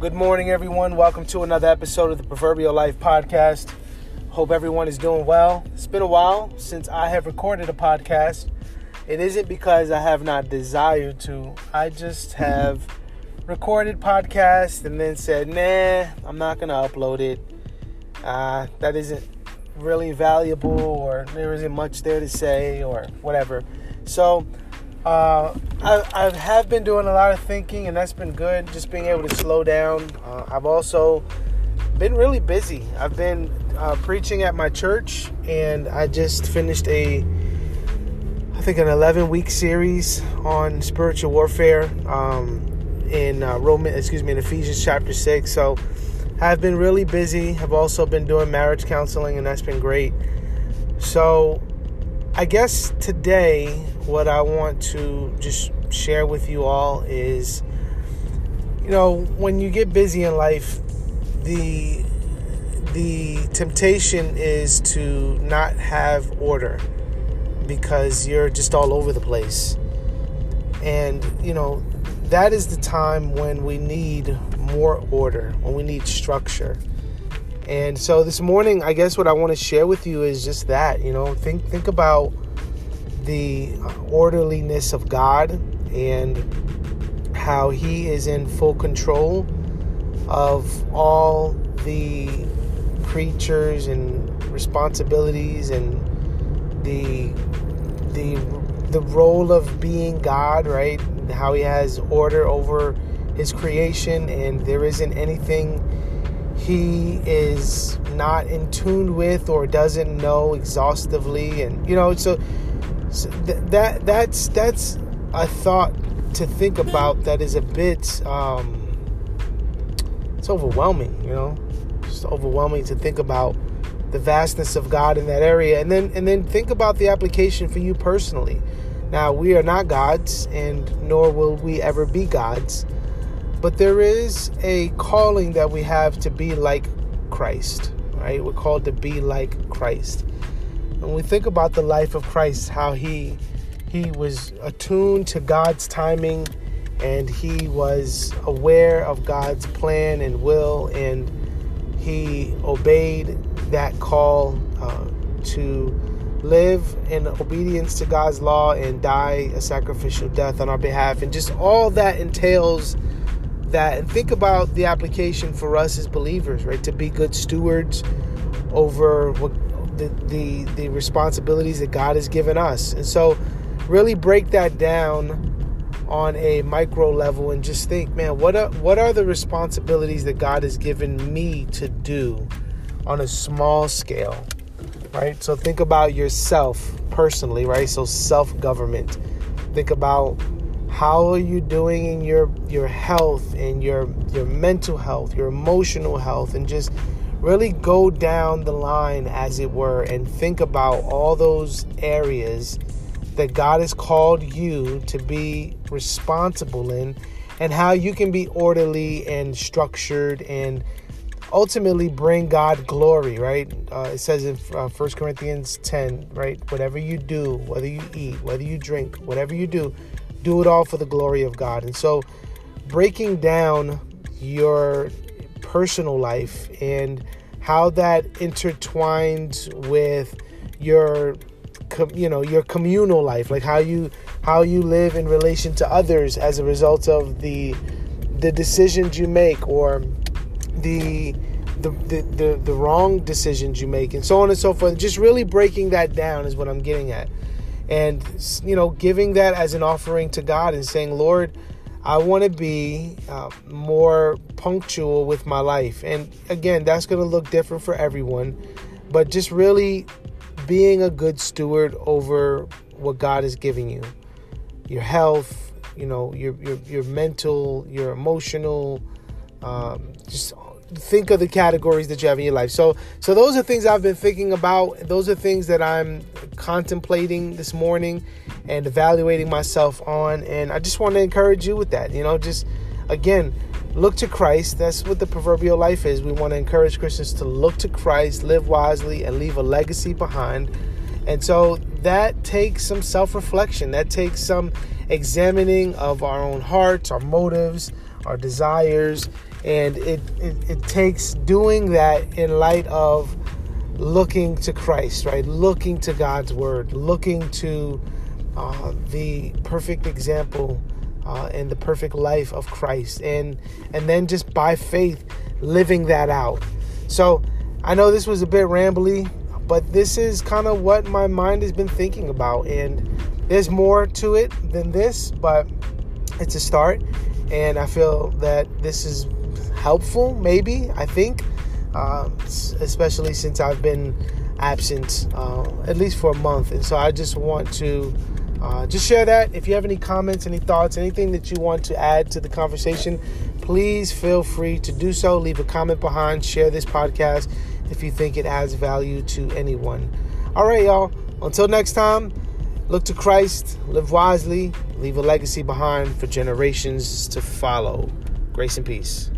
Good morning, everyone. Welcome to another episode of the Proverbial Life Podcast. Hope everyone is doing well. It's been a while since I have recorded a podcast. It isn't because I have not desired to, I just have recorded podcast and then said, nah, I'm not going to upload it. Uh, that isn't really valuable or there isn't much there to say or whatever. So, uh, I, I, have been doing a lot of thinking, and that's been good. Just being able to slow down. Uh, I've also been really busy. I've been uh, preaching at my church, and I just finished a, I think, an 11 week series on spiritual warfare um, in uh, Roman, excuse me, in Ephesians chapter six. So I've been really busy. I've also been doing marriage counseling, and that's been great. So I guess today, what I want to just share with you all is you know, when you get busy in life, the the temptation is to not have order because you're just all over the place. And, you know, that is the time when we need more order, when we need structure. And so this morning, I guess what I want to share with you is just that, you know, think think about the orderliness of God and how he is in full control of all the creatures and responsibilities and the the the role of being God, right? How he has order over his creation and there isn't anything he is not in tune with or doesn't know exhaustively and you know so, so th- that that's that's a thought to think about that is a bit um it's overwhelming you know? Just overwhelming to think about the vastness of God in that area and then and then think about the application for you personally. Now we are not gods and nor will we ever be gods but there is a calling that we have to be like Christ, right? We're called to be like Christ. When we think about the life of Christ, how he he was attuned to God's timing and he was aware of God's plan and will and he obeyed that call uh, to live in obedience to God's law and die a sacrificial death on our behalf and just all that entails that and think about the application for us as believers, right? To be good stewards over what the, the the responsibilities that God has given us. And so really break that down on a micro level and just think, man, what are what are the responsibilities that God has given me to do on a small scale? Right? So think about yourself personally, right? So self-government. Think about how are you doing in your your health and your your mental health your emotional health and just really go down the line as it were and think about all those areas that God has called you to be responsible in and how you can be orderly and structured and ultimately bring God glory, right? Uh, it says in uh, Corinthians 10, right? Whatever you do, whether you eat, whether you drink, whatever you do, do it all for the glory of God. And so, breaking down your personal life and how that intertwines with your you know your communal life like how you how you live in relation to others as a result of the the decisions you make or the the, the, the, the wrong decisions you make and so on and so forth just really breaking that down is what i'm getting at and you know giving that as an offering to god and saying lord i want to be uh, more punctual with my life. And again that's going to look different for everyone but just really being a good steward over what god is giving you. Your health you know your your, your mental your emotional um, just think of the categories that you have in your life. So so those are things I've been thinking about. Those are things that I'm contemplating this morning and evaluating myself on and I just want to encourage you with that. You know, just again, look to Christ. That's what the proverbial life is. We want to encourage Christians to look to Christ, live wisely and leave a legacy behind. And so that takes some self-reflection. That takes some examining of our own hearts, our motives, our desires, And it, it, it takes doing that in light of looking to Christ, right? Looking to God's word, looking to uh, the perfect example uh, and the perfect life of Christ, and and then just by faith living that out. So I know this was a bit rambly, but this is kind of what my mind has been thinking about, and there's more to it than this, but it's a start, and I feel that this is helpful. Maybe I think, uh, especially since I've been absent uh, at least for a month, and so I just want to uh, just share that. If you have any comments, any thoughts, anything that you want to add to the conversation, please feel free to do so. Leave a comment behind, share this podcast if you think it adds value to anyone. All right, y'all. Until next time, look to Christ, live wisely, leave a legacy behind for generations to follow. Grace and peace.